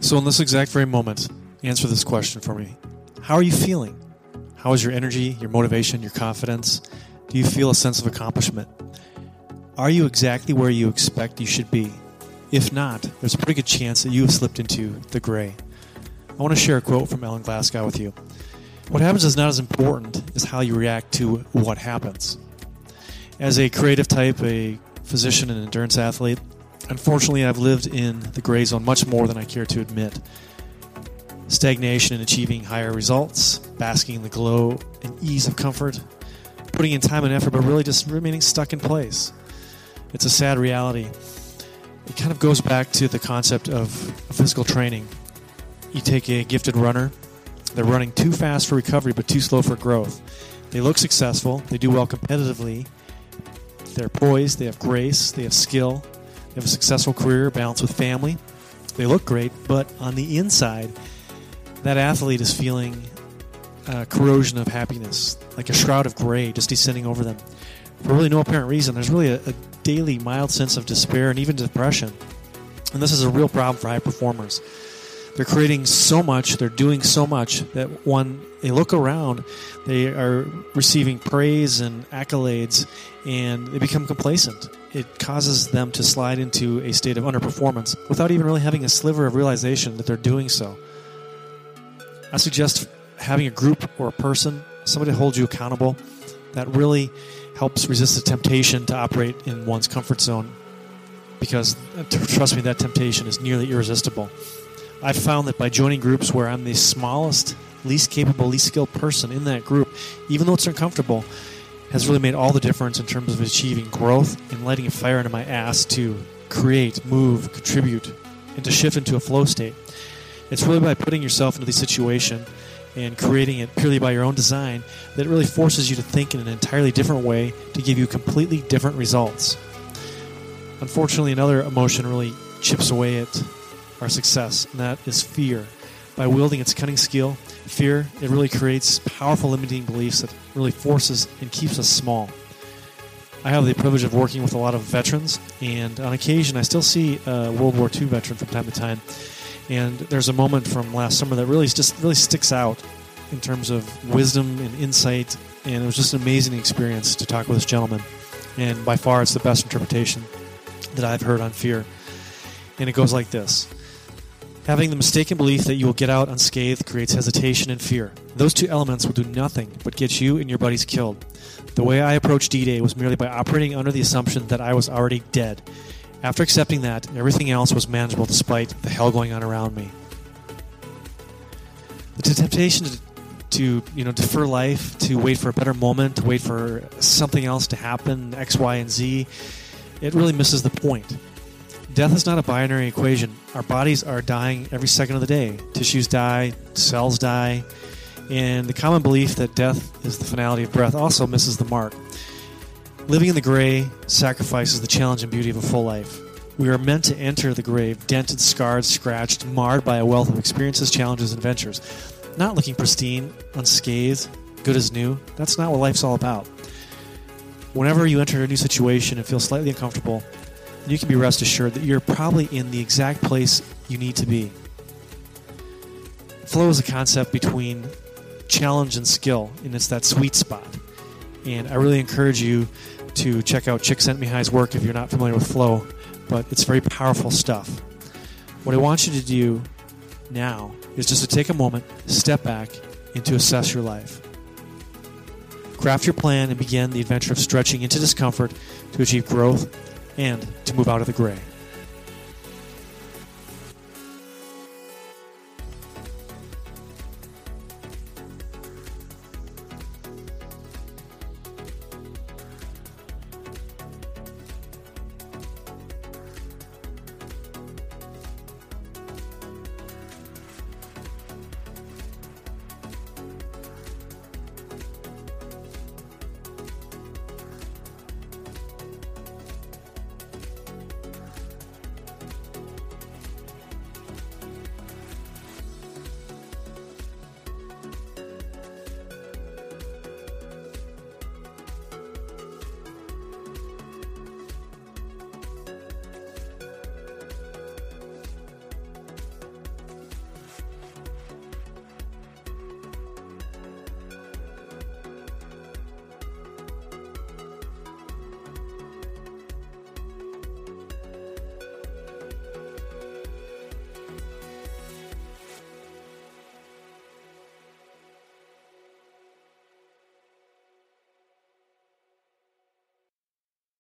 So, in this exact very moment, answer this question for me How are you feeling? How is your energy, your motivation, your confidence? Do you feel a sense of accomplishment? Are you exactly where you expect you should be? If not, there's a pretty good chance that you have slipped into the gray. I want to share a quote from Ellen Glasgow with you. What happens is not as important as how you react to what happens. As a creative type, a physician, and endurance athlete, unfortunately, I've lived in the gray zone much more than I care to admit. Stagnation in achieving higher results, basking in the glow and ease of comfort, putting in time and effort, but really just remaining stuck in place. It's a sad reality. It kind of goes back to the concept of physical training. You take a gifted runner, they're running too fast for recovery, but too slow for growth. They look successful, they do well competitively, they're poised, they have grace, they have skill, have a successful career, balance with family. They look great, but on the inside, that athlete is feeling a corrosion of happiness, like a shroud of gray just descending over them. For really no apparent reason, there's really a, a daily mild sense of despair and even depression. And this is a real problem for high performers. They're creating so much, they're doing so much that when they look around, they are receiving praise and accolades and they become complacent. It causes them to slide into a state of underperformance without even really having a sliver of realization that they're doing so. I suggest having a group or a person, somebody to hold you accountable, that really helps resist the temptation to operate in one's comfort zone because uh, trust me, that temptation is nearly irresistible. I've found that by joining groups where I'm the smallest, least capable, least skilled person in that group, even though it's uncomfortable, has really made all the difference in terms of achieving growth and lighting a fire into my ass to create, move, contribute, and to shift into a flow state. It's really by putting yourself into the situation and creating it purely by your own design that really forces you to think in an entirely different way to give you completely different results. Unfortunately, another emotion really chips away at our success, and that is fear. By wielding its cunning skill, fear, it really creates powerful limiting beliefs that really forces and keeps us small. I have the privilege of working with a lot of veterans, and on occasion, I still see a World War II veteran from time to time. And there's a moment from last summer that really just really sticks out in terms of wisdom and insight, and it was just an amazing experience to talk with this gentleman. And by far, it's the best interpretation that I've heard on fear. And it goes like this Having the mistaken belief that you will get out unscathed creates hesitation and fear. Those two elements will do nothing but get you and your buddies killed. The way I approached D Day was merely by operating under the assumption that I was already dead. After accepting that, everything else was manageable despite the hell going on around me. The temptation to, to you know defer life, to wait for a better moment, to wait for something else to happen, X, Y, and Z, it really misses the point. Death is not a binary equation. Our bodies are dying every second of the day. Tissues die, cells die, and the common belief that death is the finality of breath also misses the mark. Living in the gray sacrifices the challenge and beauty of a full life. We are meant to enter the grave dented, scarred, scratched, marred by a wealth of experiences, challenges, and adventures. Not looking pristine, unscathed, good as new. That's not what life's all about. Whenever you enter a new situation and feel slightly uncomfortable, you can be rest assured that you're probably in the exact place you need to be. Flow is a concept between challenge and skill, and it's that sweet spot. And I really encourage you to check out Csikszentmihalyi's work if you're not familiar with flow, but it's very powerful stuff. What I want you to do now is just to take a moment, step back, and to assess your life. Craft your plan and begin the adventure of stretching into discomfort to achieve growth and to move out of the gray.